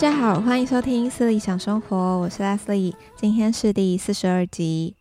大家好，欢迎收听思理想生活，我是 Leslie，今天是第四十二集。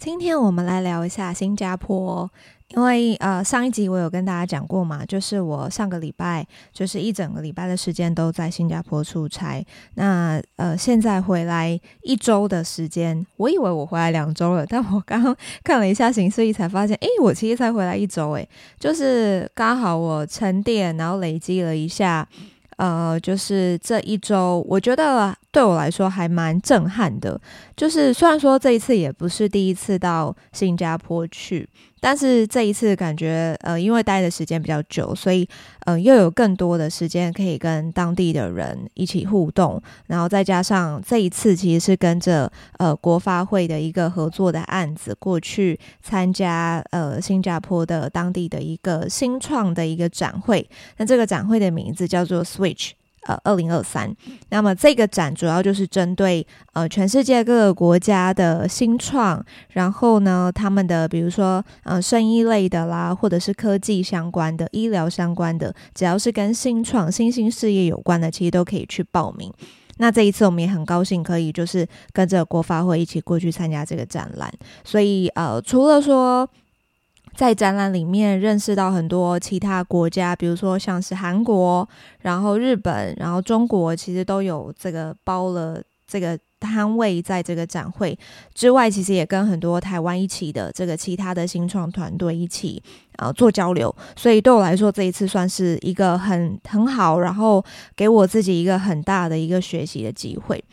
今天我们来聊一下新加坡，因为呃上一集我有跟大家讲过嘛，就是我上个礼拜就是一整个礼拜的时间都在新加坡出差，那呃现在回来一周的时间，我以为我回来两周了，但我刚刚看了一下行事历才发现，诶，我其实才回来一周，诶，就是刚好我沉淀，然后累积了一下。呃，就是这一周，我觉得对我来说还蛮震撼的。就是虽然说这一次也不是第一次到新加坡去，但是这一次感觉，呃，因为待的时间比较久，所以，呃，又有更多的时间可以跟当地的人一起互动。然后再加上这一次其实是跟着呃国发会的一个合作的案子过去参加呃新加坡的当地的一个新创的一个展会。那这个展会的名字叫做 Switch。呃，二零二三，那么这个展主要就是针对呃全世界各个国家的新创，然后呢，他们的比如说呃生医类的啦，或者是科技相关的、医疗相关的，只要是跟新创、新兴事业有关的，其实都可以去报名。那这一次我们也很高兴可以就是跟着国发会一起过去参加这个展览，所以呃，除了说。在展览里面认识到很多其他国家，比如说像是韩国，然后日本，然后中国，其实都有这个包了这个摊位在这个展会之外，其实也跟很多台湾一起的这个其他的新创团队一起啊、呃、做交流，所以对我来说这一次算是一个很很好，然后给我自己一个很大的一个学习的机会。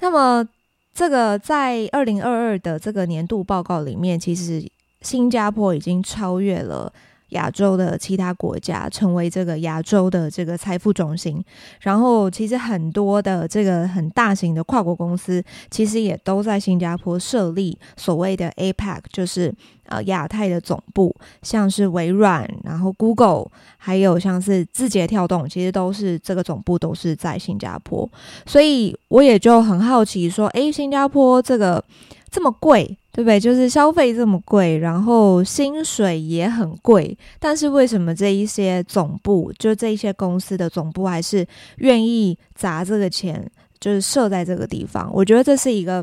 那么这个在二零二二的这个年度报告里面，其实。新加坡已经超越了亚洲的其他国家，成为这个亚洲的这个财富中心。然后，其实很多的这个很大型的跨国公司，其实也都在新加坡设立所谓的 APAC，就是呃亚太的总部，像是微软，然后 Google，还有像是字节跳动，其实都是这个总部都是在新加坡。所以我也就很好奇说，诶，新加坡这个这么贵。对不对？就是消费这么贵，然后薪水也很贵，但是为什么这一些总部，就这一些公司的总部，还是愿意砸这个钱，就是设在这个地方？我觉得这是一个，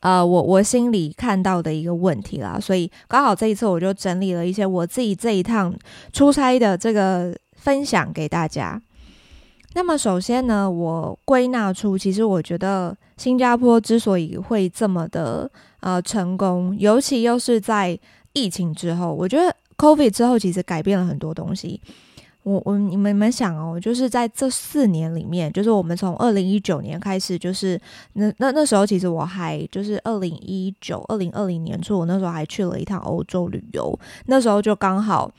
呃，我我心里看到的一个问题啦。所以刚好这一次，我就整理了一些我自己这一趟出差的这个分享给大家。那么首先呢，我归纳出，其实我觉得新加坡之所以会这么的呃成功，尤其又是在疫情之后，我觉得 COVID 之后其实改变了很多东西。我我你们你们想哦，就是在这四年里面，就是我们从二零一九年开始，就是那那那时候其实我还就是二零一九二零二零年初，我那时候还去了一趟欧洲旅游，那时候就刚好。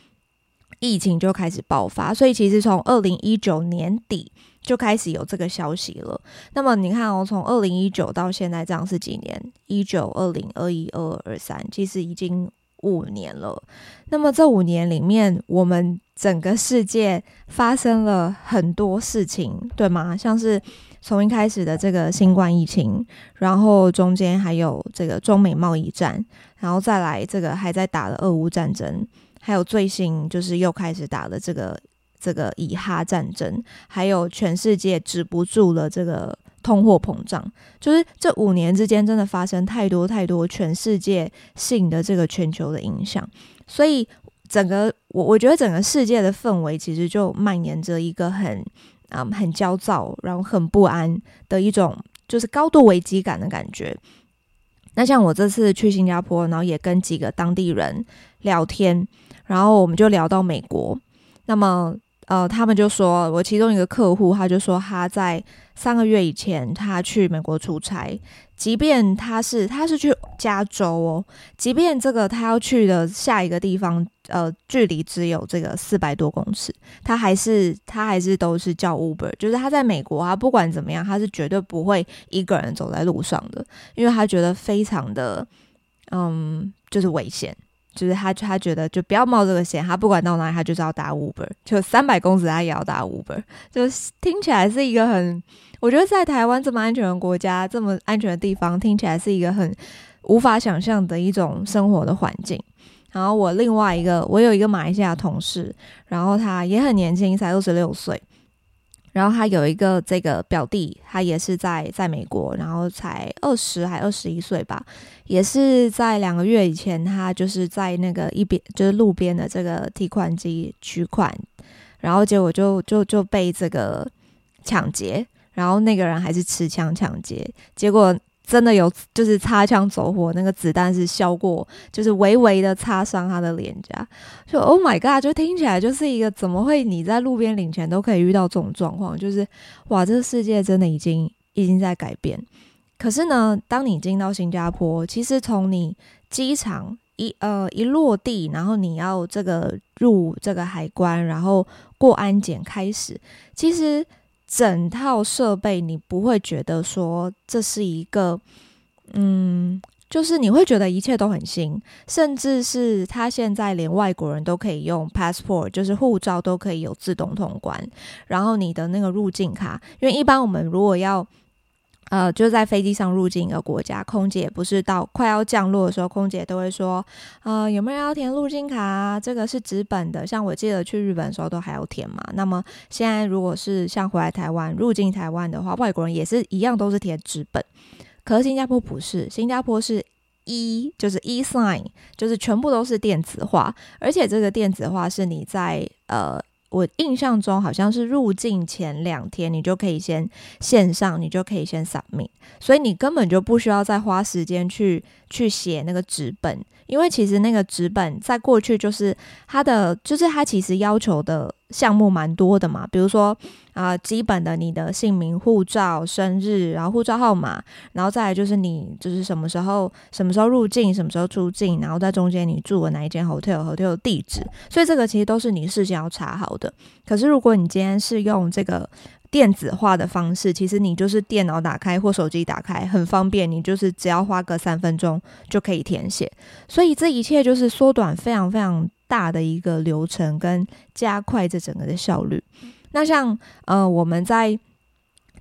疫情就开始爆发，所以其实从二零一九年底就开始有这个消息了。那么你看哦，从二零一九到现在这样是几年？一九、二零、二一、二二、二三，其实已经五年了。那么这五年里面，我们整个世界发生了很多事情，对吗？像是从一开始的这个新冠疫情，然后中间还有这个中美贸易战，然后再来这个还在打的俄乌战争。还有最新就是又开始打了这个这个以哈战争，还有全世界止不住了这个通货膨胀，就是这五年之间真的发生太多太多全世界性的这个全球的影响，所以整个我我觉得整个世界的氛围其实就蔓延着一个很啊、嗯、很焦躁，然后很不安的一种就是高度危机感的感觉。那像我这次去新加坡，然后也跟几个当地人聊天。然后我们就聊到美国，那么呃，他们就说，我其中一个客户他就说他在三个月以前他去美国出差，即便他是他是去加州哦，即便这个他要去的下一个地方呃距离只有这个四百多公尺，他还是他还是都是叫 Uber，就是他在美国啊，不管怎么样，他是绝对不会一个人走在路上的，因为他觉得非常的嗯，就是危险。就是他，他觉得就不要冒这个险。他不管到哪里，他就是要打 Uber，就三百公尺他也要打 Uber。就听起来是一个很，我觉得在台湾这么安全的国家，这么安全的地方，听起来是一个很无法想象的一种生活的环境。然后我另外一个，我有一个马来西亚同事，然后他也很年轻，才二十六岁。然后他有一个这个表弟，他也是在在美国，然后才二十还二十一岁吧，也是在两个月以前，他就是在那个一边就是路边的这个提款机取款，然后结果就就就被这个抢劫，然后那个人还是持枪抢劫，结果。真的有，就是擦枪走火，那个子弹是削过，就是微微的擦伤他的脸颊。就 Oh my God，就听起来就是一个怎么会你在路边领钱都可以遇到这种状况？就是哇，这个世界真的已经已经在改变。可是呢，当你进到新加坡，其实从你机场一呃一落地，然后你要这个入这个海关，然后过安检开始，其实。整套设备，你不会觉得说这是一个，嗯，就是你会觉得一切都很新，甚至是他现在连外国人都可以用 passport，就是护照都可以有自动通关，然后你的那个入境卡，因为一般我们如果要。呃，就在飞机上入境一个国家，空姐不是到快要降落的时候，空姐都会说，呃，有没有要填入境卡啊？这个是纸本的，像我记得去日本的时候都还要填嘛。那么现在如果是像回来台湾入境台湾的话，外国人也是一样都是填纸本。可是新加坡不是，新加坡是 E，就是 E-sign，就是全部都是电子化，而且这个电子化是你在呃。我印象中好像是入境前两天，你就可以先线上，你就可以先 submit，所以你根本就不需要再花时间去去写那个纸本，因为其实那个纸本在过去就是它的，就是它其实要求的。项目蛮多的嘛，比如说啊、基本的你的姓名、护照、生日，然后护照号码，然后再来就是你就是什么时候什么时候入境，什么时候出境，然后在中间你住的哪一间 hotel，hotel 地址，所以这个其实都是你事先要查好的。可是如果你今天是用这个电子化的方式，其实你就是电脑打开或手机打开，很方便，你就是只要花个三分钟就可以填写，所以这一切就是缩短非常非常。大的一个流程跟加快这整个的效率。那像呃我们在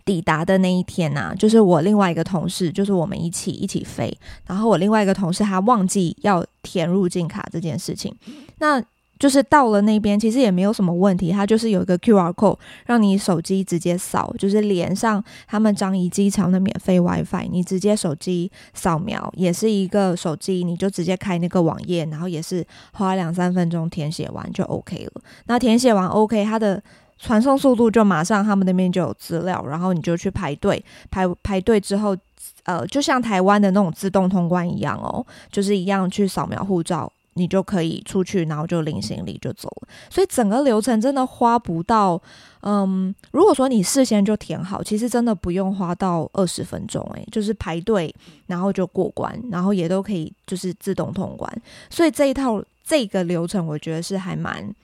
抵达的那一天呢、啊，就是我另外一个同事，就是我们一起一起飞，然后我另外一个同事他忘记要填入境卡这件事情，那。就是到了那边，其实也没有什么问题。它就是有一个 QR code，让你手机直接扫，就是连上他们樟宜机场的免费 WiFi，你直接手机扫描，也是一个手机，你就直接开那个网页，然后也是花两三分钟填写完就 OK 了。那填写完 OK，它的传送速度就马上他们那边就有资料，然后你就去排队，排排队之后，呃，就像台湾的那种自动通关一样哦，就是一样去扫描护照。你就可以出去，然后就领行李就走了。所以整个流程真的花不到，嗯，如果说你事先就填好，其实真的不用花到二十分钟，诶，就是排队，然后就过关，然后也都可以就是自动通关。所以这一套这个流程，我觉得是还蛮，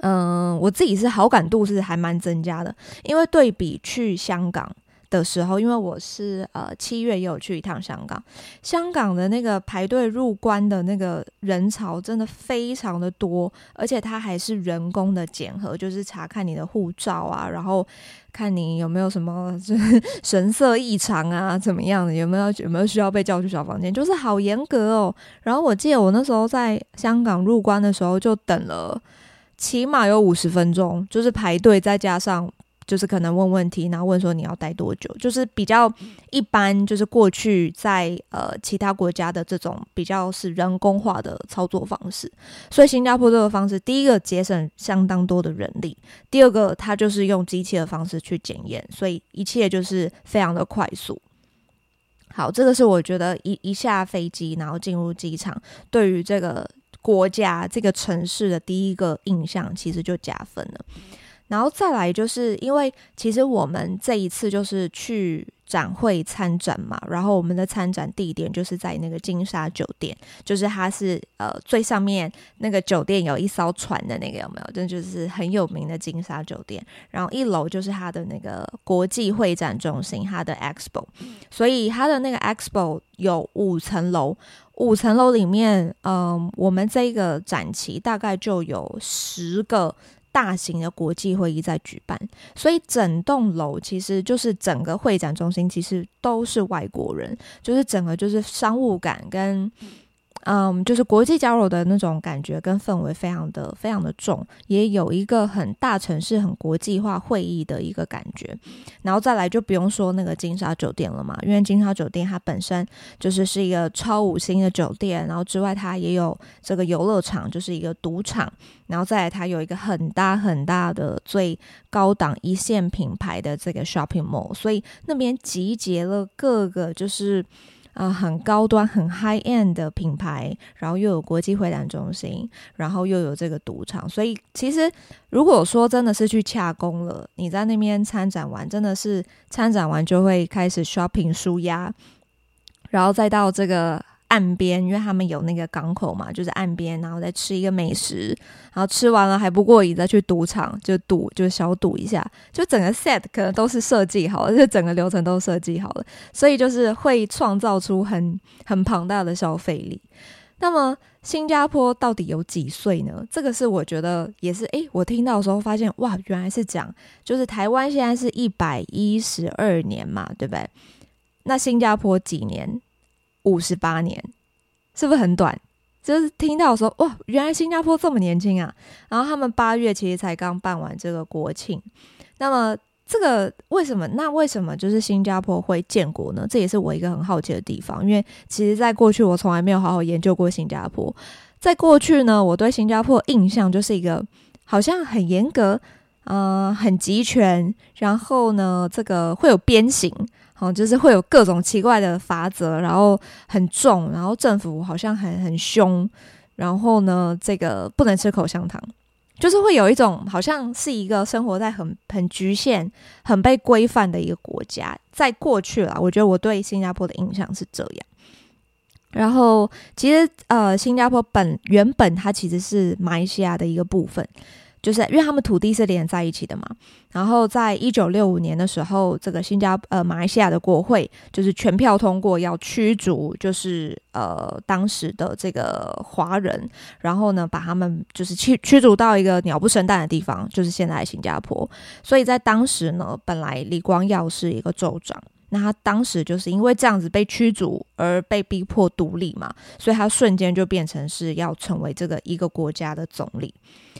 嗯，我自己是好感度是还蛮增加的，因为对比去香港。的时候，因为我是呃七月也有去一趟香港，香港的那个排队入关的那个人潮真的非常的多，而且它还是人工的检核，就是查看你的护照啊，然后看你有没有什么 就是神色异常啊，怎么样的，有没有有没有需要被叫去小房间，就是好严格哦。然后我记得我那时候在香港入关的时候，就等了起码有五十分钟，就是排队再加上。就是可能问问题，然后问说你要待多久，就是比较一般，就是过去在呃其他国家的这种比较是人工化的操作方式。所以新加坡这个方式，第一个节省相当多的人力，第二个它就是用机器的方式去检验，所以一切就是非常的快速。好，这个是我觉得一一下飞机，然后进入机场，对于这个国家这个城市的第一个印象，其实就加分了。然后再来，就是因为其实我们这一次就是去展会参展嘛，然后我们的参展地点就是在那个金沙酒店，就是它是呃最上面那个酒店有一艘船的那个有没有？这就是很有名的金沙酒店。然后一楼就是它的那个国际会展中心，它的 Expo，所以它的那个 Expo 有五层楼，五层楼里面，嗯、我们这个展期大概就有十个。大型的国际会议在举办，所以整栋楼其实就是整个会展中心，其实都是外国人，就是整个就是商务感跟嗯，就是国际交流的那种感觉跟氛围非常的非常的重，也有一个很大城市很国际化会议的一个感觉。然后再来就不用说那个金沙酒店了嘛，因为金沙酒店它本身就是是一个超五星的酒店，然后之外它也有这个游乐场，就是一个赌场，然后再来它有一个很大很大的最高档一线品牌的这个 shopping mall，所以那边集结了各个就是。啊、很高端、很 high end 的品牌，然后又有国际会展中心，然后又有这个赌场，所以其实如果说真的是去洽工了，你在那边参展完，真的是参展完就会开始 shopping 舒压，然后再到这个。岸边，因为他们有那个港口嘛，就是岸边，然后再吃一个美食，然后吃完了还不过瘾，再去赌场就赌，就小赌一下，就整个 set 可能都是设计好了，就整个流程都设计好了，所以就是会创造出很很庞大的消费力。那么新加坡到底有几岁呢？这个是我觉得也是，诶，我听到的时候发现，哇，原来是讲，就是台湾现在是一百一十二年嘛，对不对？那新加坡几年？五十八年，是不是很短？就是听到说，哇，原来新加坡这么年轻啊！然后他们八月其实才刚办完这个国庆。那么这个为什么？那为什么就是新加坡会建国呢？这也是我一个很好奇的地方。因为其实在过去我从来没有好好研究过新加坡。在过去呢，我对新加坡的印象就是一个好像很严格，嗯、呃，很集权，然后呢，这个会有鞭刑。哦，就是会有各种奇怪的法则，然后很重，然后政府好像很很凶，然后呢，这个不能吃口香糖，就是会有一种好像是一个生活在很很局限、很被规范的一个国家。在过去啦，我觉得我对新加坡的印象是这样。然后，其实呃，新加坡本原本它其实是马来西亚的一个部分。就是因为他们土地是连在一起的嘛，然后在一九六五年的时候，这个新加呃马来西亚的国会就是全票通过要驱逐，就是呃当时的这个华人，然后呢把他们就是驱驱逐到一个鸟不生蛋的地方，就是现在的新加坡。所以在当时呢，本来李光耀是一个州长，那他当时就是因为这样子被驱逐而被逼迫独立嘛，所以他瞬间就变成是要成为这个一个国家的总理。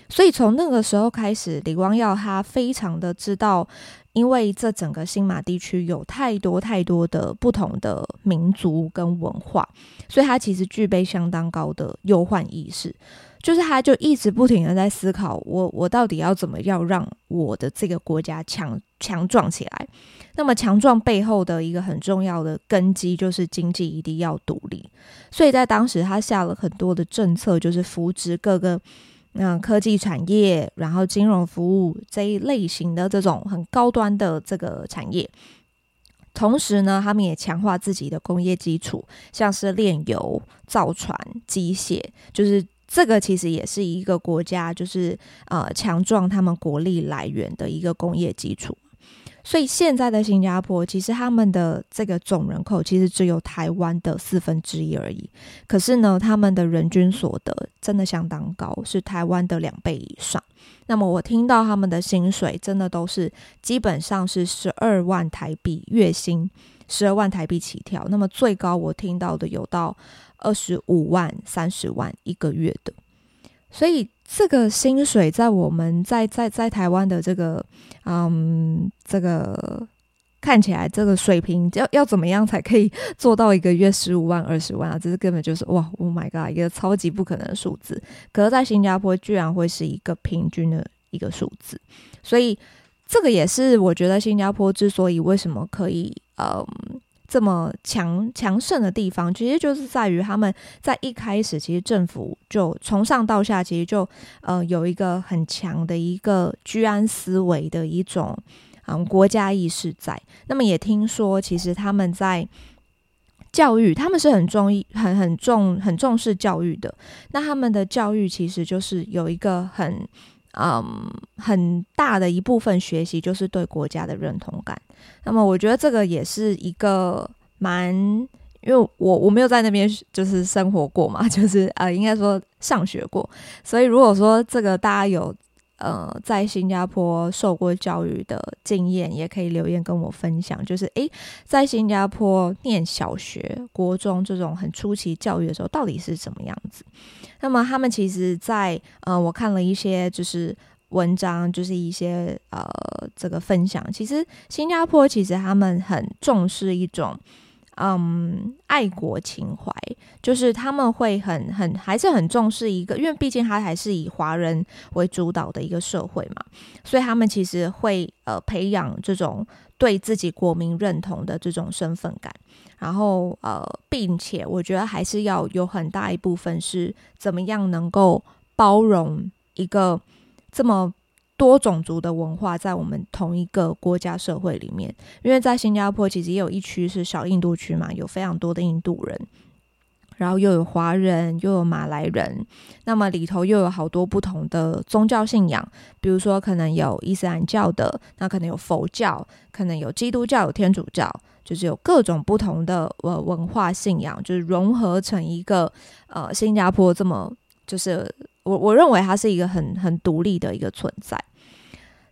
所以从那个时候开始，李光耀他非常的知道，因为这整个新马地区有太多太多的不同的民族跟文化，所以他其实具备相当高的忧患意识，就是他就一直不停的在思考，我我到底要怎么要让我的这个国家强强壮起来？那么强壮背后的一个很重要的根基就是经济一定要独立，所以在当时他下了很多的政策，就是扶植各个。嗯科技产业，然后金融服务这一类型的这种很高端的这个产业，同时呢，他们也强化自己的工业基础，像是炼油、造船、机械，就是这个其实也是一个国家，就是呃强壮他们国力来源的一个工业基础。所以现在的新加坡，其实他们的这个总人口其实只有台湾的四分之一而已。可是呢，他们的人均所得真的相当高，是台湾的两倍以上。那么我听到他们的薪水真的都是基本上是十二万台币月薪，十二万台币起跳。那么最高我听到的有到二十五万、三十万一个月的。所以这个薪水在我们在在在台湾的这个，嗯，这个看起来这个水平要要怎么样才可以 做到一个月十五万、二十万啊？这是根本就是哇，Oh my god，一个超级不可能的数字。可是，在新加坡居然会是一个平均的一个数字，所以这个也是我觉得新加坡之所以为什么可以，嗯。这么强强盛的地方，其实就是在于他们在一开始，其实政府就从上到下，其实就呃有一个很强的一个居安思危的一种嗯国家意识在。那么也听说，其实他们在教育，他们是很重意、很很重、很重视教育的。那他们的教育其实就是有一个很。嗯，很大的一部分学习就是对国家的认同感。那么，我觉得这个也是一个蛮，因为我我没有在那边就是生活过嘛，就是呃，应该说上学过。所以，如果说这个大家有呃在新加坡受过教育的经验，也可以留言跟我分享。就是诶，在新加坡念小学、国中这种很初期教育的时候，到底是怎么样子？那么他们其实在，呃，我看了一些就是文章，就是一些呃这个分享。其实新加坡其实他们很重视一种。嗯，爱国情怀就是他们会很很还是很重视一个，因为毕竟他还是以华人为主导的一个社会嘛，所以他们其实会呃培养这种对自己国民认同的这种身份感，然后呃，并且我觉得还是要有很大一部分是怎么样能够包容一个这么。多种族的文化在我们同一个国家社会里面，因为在新加坡其实也有一区是小印度区嘛，有非常多的印度人，然后又有华人，又有马来人，那么里头又有好多不同的宗教信仰，比如说可能有伊斯兰教的，那可能有佛教，可能有基督教，有天主教，就是有各种不同的呃文化信仰，就是融合成一个呃新加坡这么，就是我我认为它是一个很很独立的一个存在。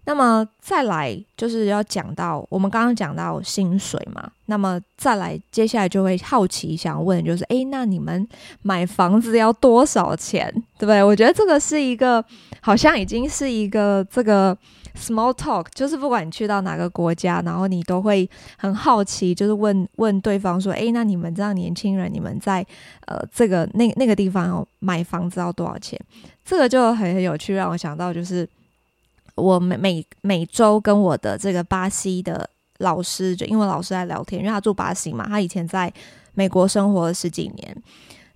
那么再来就是要讲到我们刚刚讲到薪水嘛，那么再来接下来就会好奇想问，就是诶，那你们买房子要多少钱，对不对？我觉得这个是一个好像已经是一个这个 small talk，就是不管你去到哪个国家，然后你都会很好奇，就是问问对方说，诶，那你们这样年轻人，你们在呃这个那那个地方买房子要多少钱？这个就很很有趣，让我想到就是。我每每每周跟我的这个巴西的老师，就英文老师来聊天，因为他住巴西嘛，他以前在美国生活了十几年。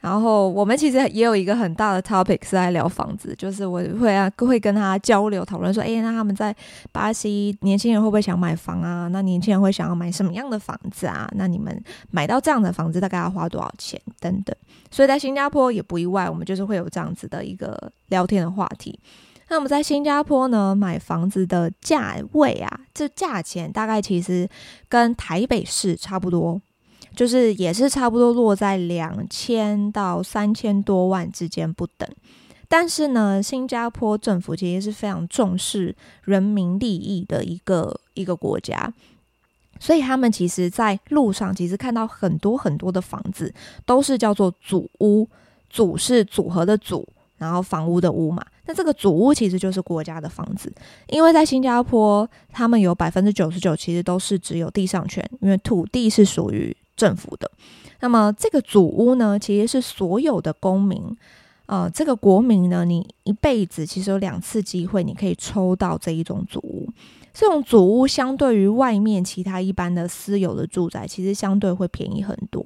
然后我们其实也有一个很大的 topic 是在聊房子，就是我会啊会跟他交流讨论说，诶，那他们在巴西年轻人会不会想买房啊？那年轻人会想要买什么样的房子啊？那你们买到这样的房子大概要花多少钱等等。所以在新加坡也不意外，我们就是会有这样子的一个聊天的话题。那我们在新加坡呢，买房子的价位啊，这价钱大概其实跟台北市差不多，就是也是差不多落在两千到三千多万之间不等。但是呢，新加坡政府其实是非常重视人民利益的一个一个国家，所以他们其实在路上其实看到很多很多的房子都是叫做组屋，组是组合的组。然后房屋的屋嘛，那这个祖屋其实就是国家的房子，因为在新加坡，他们有百分之九十九其实都是只有地上权，因为土地是属于政府的。那么这个祖屋呢，其实是所有的公民，呃，这个国民呢，你一辈子其实有两次机会，你可以抽到这一种组屋。这种祖屋相对于外面其他一般的私有的住宅，其实相对会便宜很多。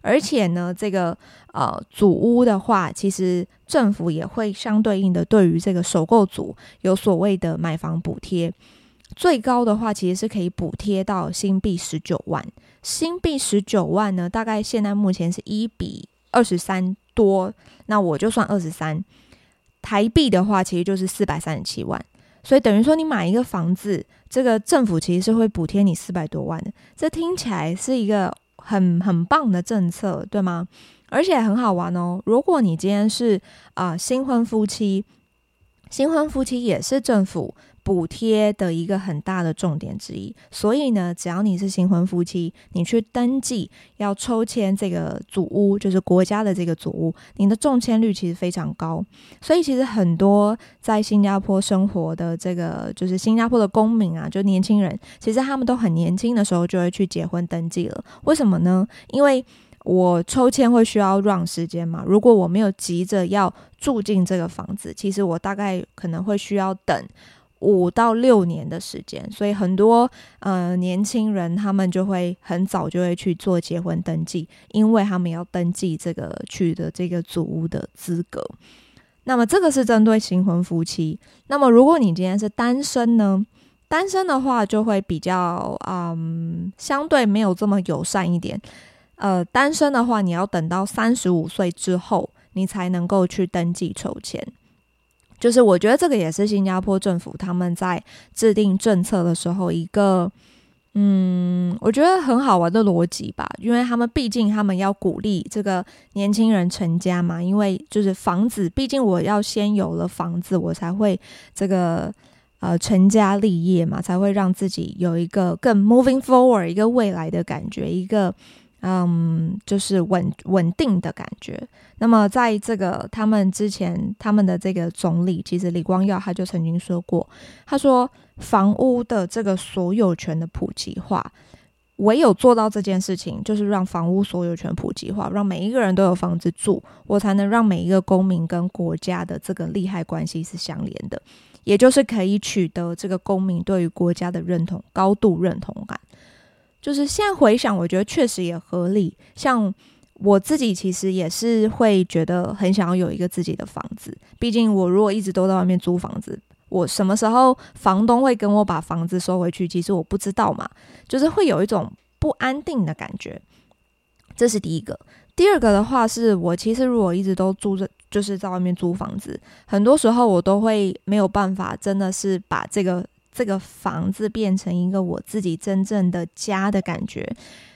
而且呢，这个呃祖屋的话，其实政府也会相对应的对于这个首购族有所谓的买房补贴，最高的话其实是可以补贴到新币十九万。新币十九万呢，大概现在目前是一比二十三多，那我就算二十三。台币的话，其实就是四百三十七万。所以等于说，你买一个房子，这个政府其实是会补贴你四百多万的。这听起来是一个很很棒的政策，对吗？而且很好玩哦。如果你今天是啊、新婚夫妻，新婚夫妻也是政府。补贴的一个很大的重点之一，所以呢，只要你是新婚夫妻，你去登记要抽签这个组屋，就是国家的这个组屋，你的中签率其实非常高。所以其实很多在新加坡生活的这个就是新加坡的公民啊，就年轻人，其实他们都很年轻的时候就会去结婚登记了。为什么呢？因为我抽签会需要 run 时间嘛，如果我没有急着要住进这个房子，其实我大概可能会需要等。五到六年的时间，所以很多呃年轻人他们就会很早就会去做结婚登记，因为他们要登记这个取得这个祖屋的资格。那么这个是针对新婚夫妻。那么如果你今天是单身呢？单身的话就会比较嗯相对没有这么友善一点。呃，单身的话你要等到三十五岁之后，你才能够去登记抽签。就是我觉得这个也是新加坡政府他们在制定政策的时候一个嗯，我觉得很好玩的逻辑吧，因为他们毕竟他们要鼓励这个年轻人成家嘛，因为就是房子，毕竟我要先有了房子，我才会这个呃成家立业嘛，才会让自己有一个更 moving forward 一个未来的感觉，一个。嗯，就是稳稳定的感觉。那么，在这个他们之前，他们的这个总理，其实李光耀他就曾经说过，他说房屋的这个所有权的普及化，唯有做到这件事情，就是让房屋所有权普及化，让每一个人都有房子住，我才能让每一个公民跟国家的这个利害关系是相连的，也就是可以取得这个公民对于国家的认同，高度认同感。就是现在回想，我觉得确实也合理。像我自己，其实也是会觉得很想要有一个自己的房子。毕竟我如果一直都在外面租房子，我什么时候房东会跟我把房子收回去，其实我不知道嘛。就是会有一种不安定的感觉。这是第一个。第二个的话，是我其实如果一直都住着，就是在外面租房子，很多时候我都会没有办法，真的是把这个。这个房子变成一个我自己真正的家的感觉，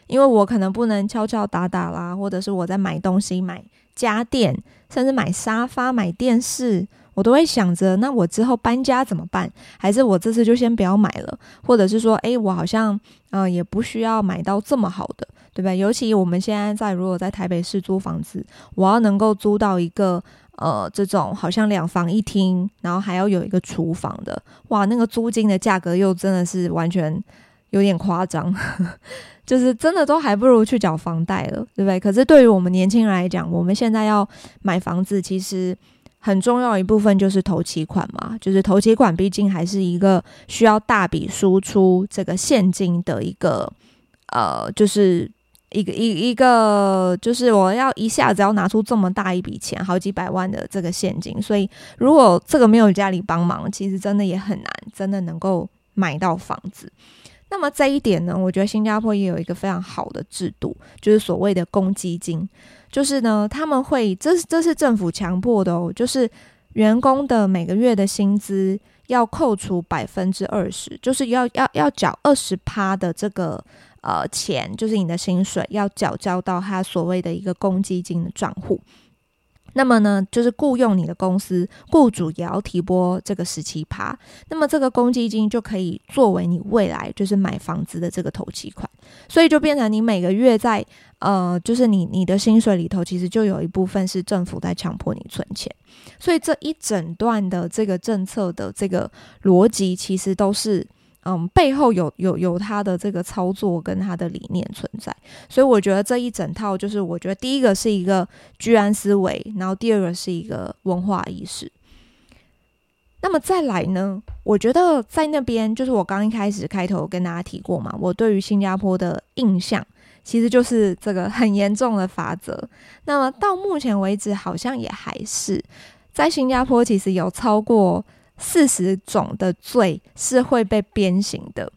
因为我可能不能敲敲打打啦，或者是我在买东西、买家电，甚至买沙发、买电视，我都会想着，那我之后搬家怎么办？还是我这次就先不要买了？或者是说，诶，我好像嗯、呃、也不需要买到这么好的，对吧？尤其我们现在在如果在台北市租房子，我要能够租到一个。呃，这种好像两房一厅，然后还要有一个厨房的，哇，那个租金的价格又真的是完全有点夸张，就是真的都还不如去缴房贷了，对不对？可是对于我们年轻人来讲，我们现在要买房子，其实很重要一部分就是头期款嘛，就是头期款毕竟还是一个需要大笔输出这个现金的一个，呃，就是。一个一一个就是我要一下子要拿出这么大一笔钱，好几百万的这个现金，所以如果这个没有家里帮忙，其实真的也很难，真的能够买到房子。那么这一点呢，我觉得新加坡也有一个非常好的制度，就是所谓的公积金，就是呢他们会这是这是政府强迫的哦，就是员工的每个月的薪资要扣除百分之二十，就是要要要缴二十趴的这个。呃，钱就是你的薪水要缴交到他所谓的一个公积金的账户。那么呢，就是雇佣你的公司，雇主也要提拨这个十七趴。那么这个公积金就可以作为你未来就是买房子的这个头期款。所以就变成你每个月在呃，就是你你的薪水里头，其实就有一部分是政府在强迫你存钱。所以这一整段的这个政策的这个逻辑，其实都是。嗯，背后有有有他的这个操作跟他的理念存在，所以我觉得这一整套就是，我觉得第一个是一个居安思危，然后第二个是一个文化意识。那么再来呢，我觉得在那边就是我刚一开始开头跟大家提过嘛，我对于新加坡的印象其实就是这个很严重的法则。那么到目前为止，好像也还是在新加坡，其实有超过。四十种的罪是会被鞭刑的，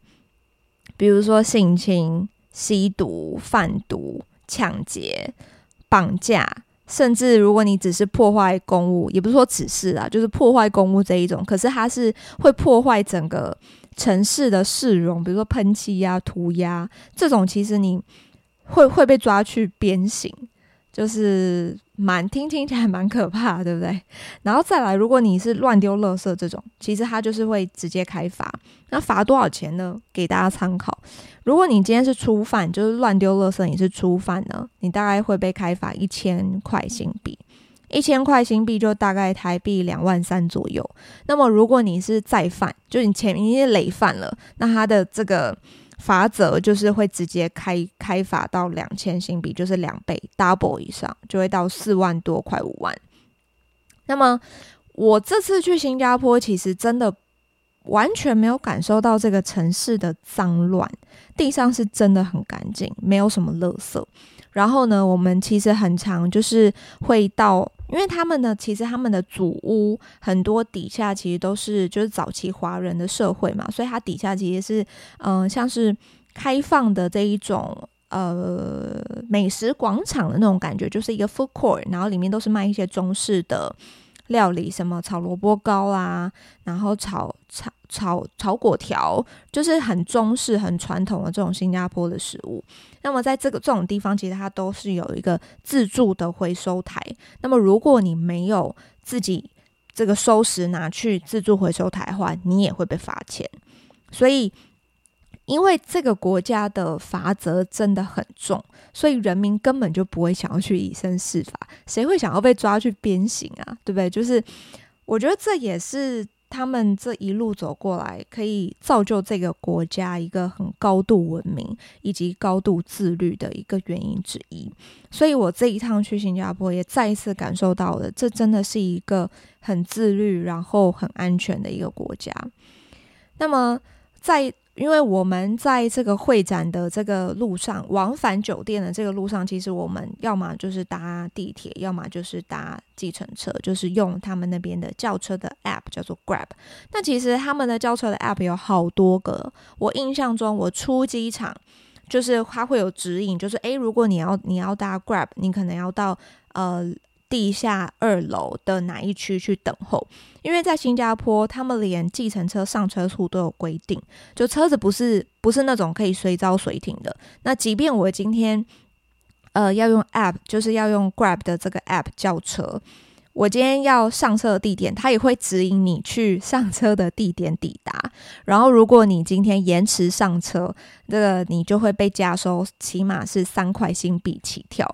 比如说性侵、吸毒、贩毒、抢劫、绑架，甚至如果你只是破坏公物，也不是说只是啊，就是破坏公物这一种，可是它是会破坏整个城市的市容，比如说喷漆呀、涂鸦这种，其实你会会被抓去鞭刑。就是蛮听听起来蛮可怕，对不对？然后再来，如果你是乱丢垃圾这种，其实它就是会直接开罚。那罚多少钱呢？给大家参考。如果你今天是初犯，就是乱丢垃圾，你是初犯呢，你大概会被开罚一千块新币。一千块新币就大概台币两万三左右。那么如果你是再犯，就你前面已经累犯了，那他的这个。罚则就是会直接开开罚到两千新币，就是两倍 double 以上，就会到四万多，快五万。那么我这次去新加坡，其实真的完全没有感受到这个城市的脏乱，地上是真的很干净，没有什么垃圾。然后呢，我们其实很常就是会到。因为他们的其实他们的祖屋很多底下其实都是就是早期华人的社会嘛，所以它底下其实是嗯、像是开放的这一种呃美食广场的那种感觉，就是一个 food court，然后里面都是卖一些中式的料理，什么炒萝卜糕啊，然后炒炒炒炒果条，就是很中式、很传统的这种新加坡的食物。那么在这个这种地方，其实它都是有一个自助的回收台。那么如果你没有自己这个收拾拿去自助回收台的话，你也会被罚钱。所以。因为这个国家的罚则真的很重，所以人民根本就不会想要去以身试法。谁会想要被抓去鞭刑啊？对不对？就是我觉得这也是他们这一路走过来，可以造就这个国家一个很高度文明以及高度自律的一个原因之一。所以我这一趟去新加坡，也再一次感受到了，这真的是一个很自律，然后很安全的一个国家。那么在因为我们在这个会展的这个路上，往返酒店的这个路上，其实我们要么就是搭地铁，要么就是搭计程车，就是用他们那边的轿车的 app 叫做 Grab。那其实他们的轿车的 app 有好多个，我印象中我出机场就是它会有指引，就是诶，如果你要你要搭 Grab，你可能要到呃。地下二楼的哪一区去等候？因为在新加坡，他们连计程车上车处都有规定，就车子不是不是那种可以随招随停的。那即便我今天呃要用 App，就是要用 Grab 的这个 App 叫车，我今天要上车的地点，它也会指引你去上车的地点抵达。然后如果你今天延迟上车，这个你就会被加收，起码是三块新币起跳，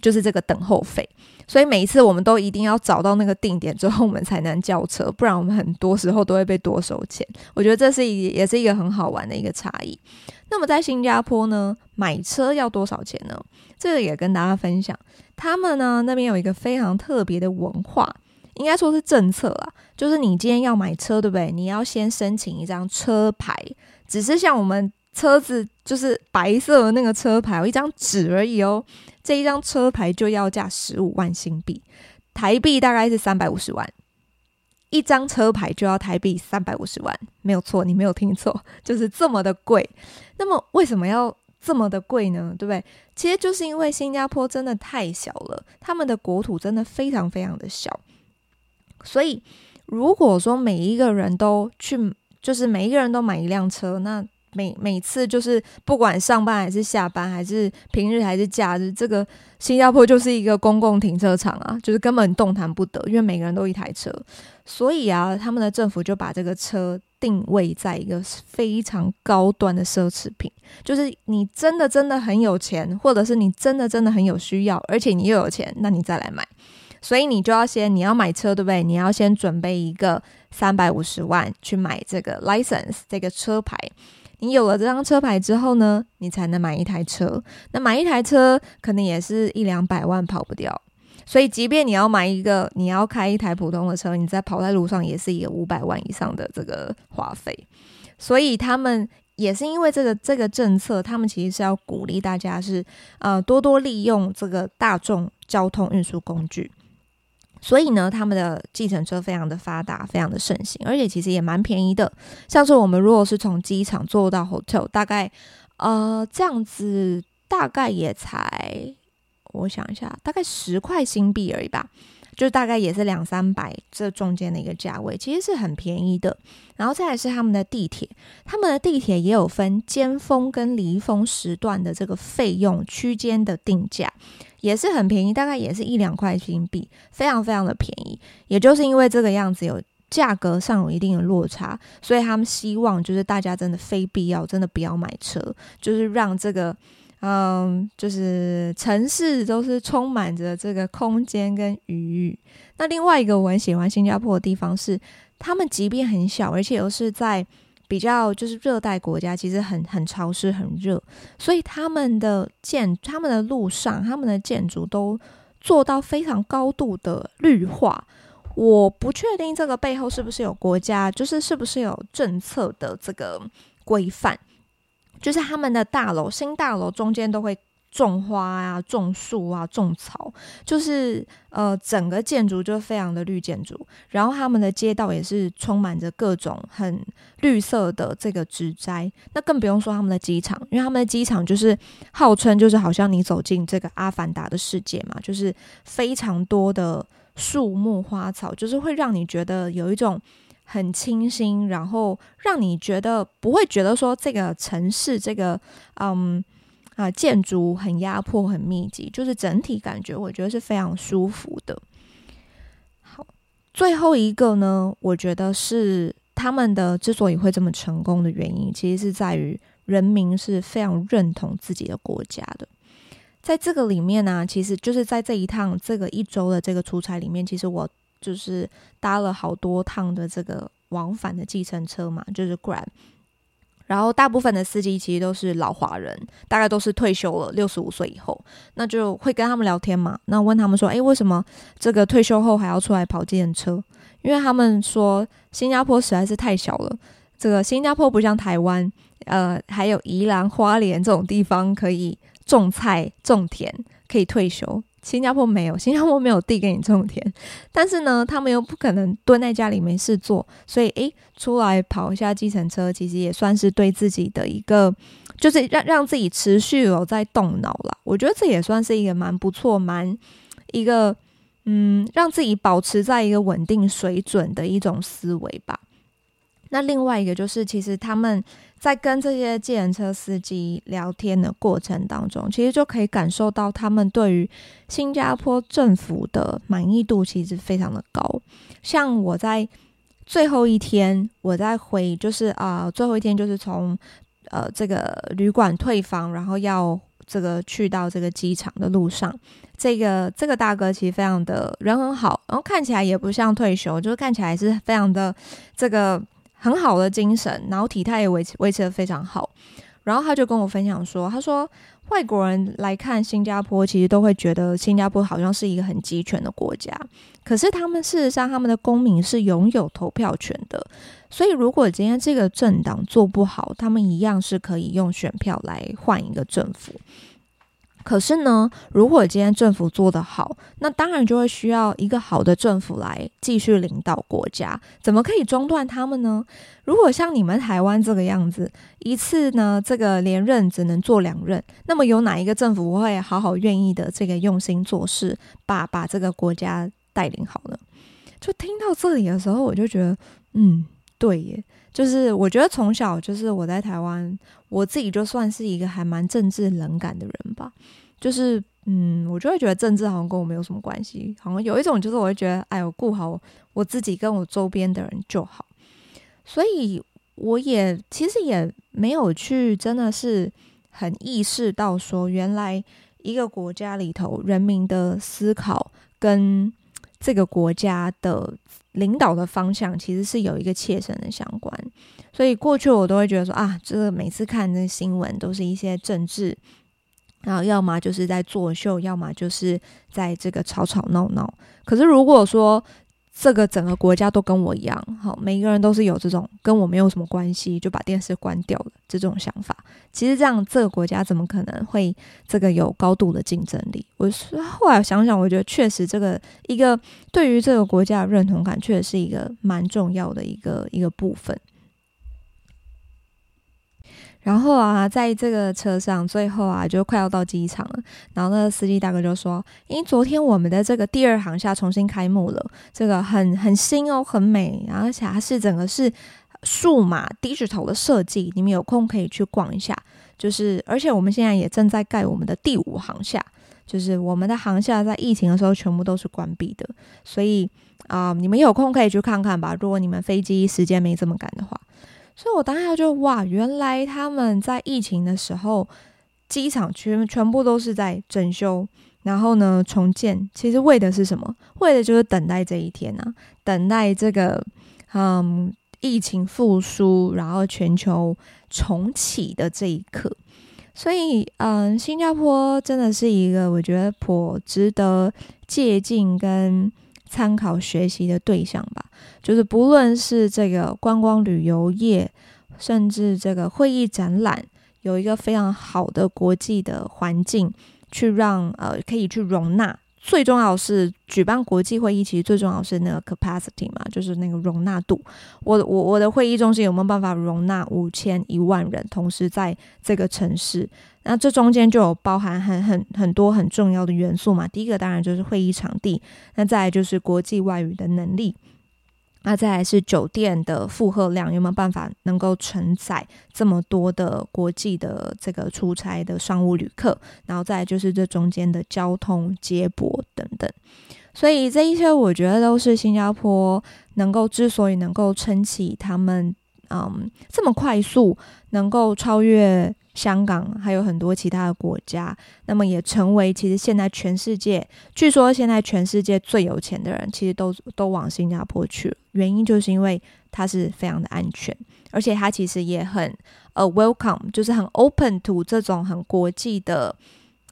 就是这个等候费。所以每一次我们都一定要找到那个定点之后，我们才能叫车，不然我们很多时候都会被多收钱。我觉得这是一也是一个很好玩的一个差异。那么在新加坡呢，买车要多少钱呢？这个也跟大家分享。他们呢那边有一个非常特别的文化，应该说是政策啦，就是你今天要买车，对不对？你要先申请一张车牌，只是像我们。车子就是白色的那个车牌，一张纸而已哦。这一张车牌就要价十五万新币，台币大概是三百五十万。一张车牌就要台币三百五十万，没有错，你没有听错，就是这么的贵。那么为什么要这么的贵呢？对不对？其实就是因为新加坡真的太小了，他们的国土真的非常非常的小，所以如果说每一个人都去，就是每一个人都买一辆车，那每每次就是不管上班还是下班，还是平日还是假日，这个新加坡就是一个公共停车场啊，就是根本动弹不得，因为每个人都一台车，所以啊，他们的政府就把这个车定位在一个非常高端的奢侈品，就是你真的真的很有钱，或者是你真的真的很有需要，而且你又有钱，那你再来买，所以你就要先你要买车，对不对？你要先准备一个三百五十万去买这个 license 这个车牌。你有了这张车牌之后呢，你才能买一台车。那买一台车可能也是一两百万跑不掉，所以即便你要买一个，你要开一台普通的车，你在跑在路上也是一个五百万以上的这个花费。所以他们也是因为这个这个政策，他们其实是要鼓励大家是呃多多利用这个大众交通运输工具。所以呢，他们的计程车非常的发达，非常的盛行，而且其实也蛮便宜的。像是我们如果是从机场坐到 hotel，大概呃这样子，大概也才我想一下，大概十块新币而已吧，就大概也是两三百这中间的一个价位，其实是很便宜的。然后再来是他们的地铁，他们的地铁也有分尖峰跟离峰时段的这个费用区间的定价。也是很便宜，大概也是一两块新币，非常非常的便宜。也就是因为这个样子，有价格上有一定的落差，所以他们希望就是大家真的非必要，真的不要买车，就是让这个嗯，就是城市都是充满着这个空间跟余裕。那另外一个我很喜欢新加坡的地方是，他们即便很小，而且又是在。比较就是热带国家，其实很很潮湿、很热，所以他们的建、他们的路上、他们的建筑都做到非常高度的绿化。我不确定这个背后是不是有国家，就是是不是有政策的这个规范，就是他们的大楼、新大楼中间都会。种花啊，种树啊，种草，就是呃，整个建筑就非常的绿建筑。然后他们的街道也是充满着各种很绿色的这个植栽。那更不用说他们的机场，因为他们的机场就是号称就是好像你走进这个阿凡达的世界嘛，就是非常多的树木花草，就是会让你觉得有一种很清新，然后让你觉得不会觉得说这个城市这个嗯啊建筑很压迫、很密集，就是整体感觉我觉得是非常舒服的。好，最后一个呢，我觉得是他们的之所以会这么成功的原因，其实是在于人民是非常认同自己的国家的。在这个里面呢、其实就是在这一趟这个一周的这个出差里面，其实我就是搭了好多趟的这个往返的计程车嘛，就是 Grab。然后大部分的司机其实都是老华人，大概都是退休了六十五岁以后，那就会跟他们聊天嘛。那问他们说：“诶，为什么这个退休后还要出来跑计程车？”因为他们说新加坡实在是太小了，这个新加坡不像台湾，呃，还有宜兰花莲这种地方可以。种菜种田可以退休，新加坡没有，新加坡没有地给你种田，但是呢，他们又不可能蹲在家里没事做，所以诶，出来跑一下计程车，其实也算是对自己的一个，就是让让自己持续有在动脑了。我觉得这也算是一个蛮不错，蛮一个嗯，让自己保持在一个稳定水准的一种思维吧。那另外一个就是，其实他们在跟这些计程车司机聊天的过程当中，其实就可以感受到他们对于新加坡政府的满意度其实非常的高。像我在最后一天，我在回，就是啊、最后一天就是从呃这个旅馆退房，然后要这个去到这个机场的路上，这个这个大哥其实非常的人很好，然后看起来也不像退休，就是看起来是非常的这个。很好的精神，然后体态也维持维持得非常好。然后他就跟我分享说：“他说外国人来看新加坡，其实都会觉得新加坡好像是一个很集权的国家。可是他们事实上，他们的公民是拥有投票权的。所以如果今天这个政党做不好，他们一样是可以用选票来换一个政府。”可是呢，如果今天政府做得好，那当然就会需要一个好的政府来继续领导国家。怎么可以中断他们呢？如果像你们台湾这个样子，一次呢这个连任只能做两任，那么有哪一个政府会好好愿意的这个用心做事，把把这个国家带领好呢？就听到这里的时候，我就觉得，嗯，对耶，就是我觉得从小就是我在台湾。我自己就算是一个还蛮政治冷感的人吧，就是嗯，我就会觉得政治好像跟我没有什么关系，好像有一种就是我会觉得，哎，我顾好我自己跟我周边的人就好，所以我也其实也没有去真的是很意识到说，原来一个国家里头人民的思考跟这个国家的领导的方向其实是有一个切身的相关。所以过去我都会觉得说啊，这个每次看那新闻都是一些政治，然后要么就是在作秀，要么就是在这个吵吵闹闹。可是如果说这个整个国家都跟我一样，好，每一个人都是有这种跟我没有什么关系，就把电视关掉了这种想法，其实这样这个国家怎么可能会这个有高度的竞争力？我是后来想想，我觉得确实这个一个对于这个国家的认同感，确实是一个蛮重要的一个一个部分。然后啊，在这个车上，最后啊，就快要到机场了。然后那个司机大哥就说：“因为昨天我们的这个第二航厦重新开幕了，这个很 很新哦，很美，而且它是整个是数码 digital 的设计。你们有空可以去逛一下。就是，而且我们现在也正在盖我们的第五航厦，就是我们的航厦在疫情的时候全部都是关闭的，所以啊、你们有空可以去看看吧。如果你们飞机时间没这么赶的话。”所以我当下就哇，原来他们在疫情的时候，机场全全部都是在整修，然后呢重建。其实为的是什么？为的就是等待这一天啊，等待这个嗯疫情复苏，然后全球重启的这一刻。所以嗯，新加坡真的是一个我觉得颇值得借鉴跟参考学习的对象吧，就是不论是这个观光旅游业，甚至这个会议展览，有一个非常好的国际的环境，去让呃可以去容纳最重要是举办国际会议，其实最重要是那个 capacity 嘛，就是那个容纳度。我我我的会议中心有没有办法容纳五千一万人同时在这个城市？那这中间就有包含很很很多很重要的元素嘛。第一个当然就是会议场地，那再来就是国际外语的能力。那再来是酒店的负荷量，有没有办法能够承载这么多的国际的这个出差的商务旅客？然后再来就是这中间的交通接驳等等。所以这一些我觉得都是新加坡能够之所以能够撑起他们，嗯，这么快速能够超越。香港还有很多其他的国家，那么也成为其实现在全世界，据说现在全世界最有钱的人，其实都都往新加坡去了。原因就是因为它是非常的安全，而且它其实也很呃 welcome，就是很 open to 这种很国际的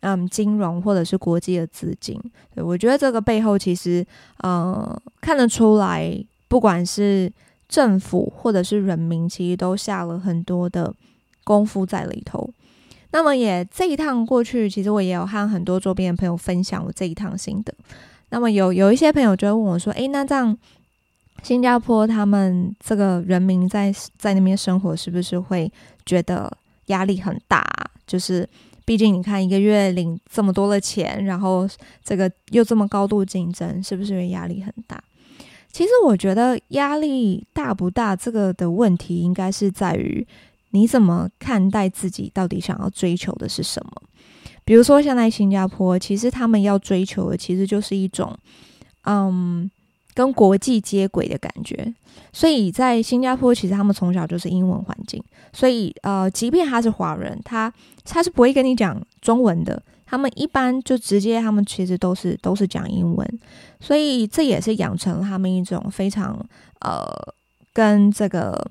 嗯金融或者是国际的资金。对，我觉得这个背后其实呃看得出来，不管是政府或者是人民，其实都下了很多的。功夫在里头，那么也这一趟过去，其实我也有和很多周边的朋友分享我这一趟心得。那么有有一些朋友就会问我说：“诶，那这样新加坡他们这个人民在在那边生活，是不是会觉得压力很大？就是毕竟你看一个月领这么多的钱，然后这个又这么高度竞争，是不是压力很大？”其实我觉得压力大不大，这个的问题应该是在于。你怎么看待自己？到底想要追求的是什么？比如说，像在新加坡，其实他们要追求的，其实就是一种，嗯，跟国际接轨的感觉。所以在新加坡，其实他们从小就是英文环境，所以呃，即便他是华人，他他是不会跟你讲中文的。他们一般就直接，他们其实都是都是讲英文，所以这也是养成了他们一种非常呃，跟这个。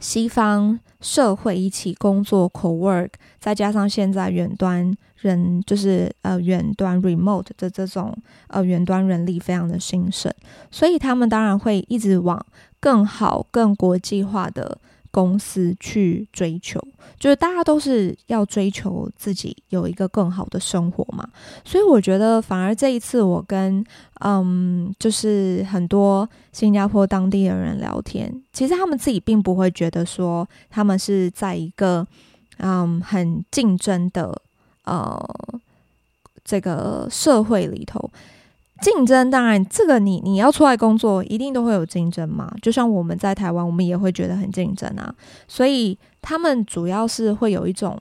西方社会一起工作，co-work，再加上现在远端人就是呃远端 remote 的这种呃远端人力非常的兴盛，所以他们当然会一直往更好、更国际化的。公司去追求，就是大家都是要追求自己有一个更好的生活嘛，所以我觉得反而这一次我跟嗯，就是很多新加坡当地的人聊天，其实他们自己并不会觉得说他们是在一个嗯很竞争的呃这个社会里头。竞争当然，这个你你要出来工作，一定都会有竞争嘛。就像我们在台湾，我们也会觉得很竞争啊。所以他们主要是会有一种，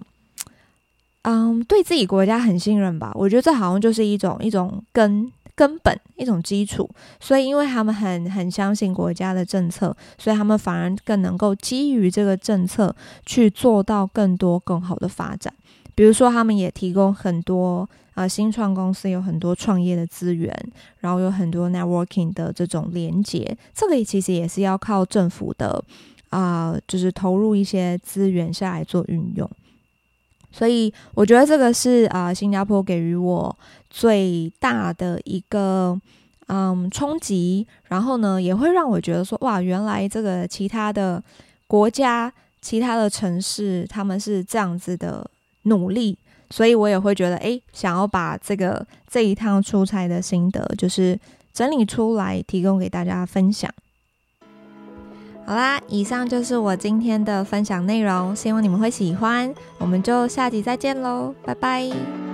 嗯，对自己国家很信任吧。我觉得这好像就是一种一种根根本一种基础。所以因为他们很很相信国家的政策，所以他们反而更能够基于这个政策去做到更多更好的发展。比如说，他们也提供很多。啊，新创公司有很多创业的资源，然后有很多 networking 的这种连接，这个其实也是要靠政府的啊、就是投入一些资源下来做运用。所以我觉得这个是啊、新加坡给予我最大的一个嗯冲击，然后呢，也会让我觉得说，哇，原来这个其他的国家、其他的城市，他们是这样子的努力。所以我也会觉得，诶，想要把这个这一趟出差的心得，就是整理出来，提供给大家分享。好啦，以上就是我今天的分享内容，希望你们会喜欢。我们就下集再见喽，拜拜。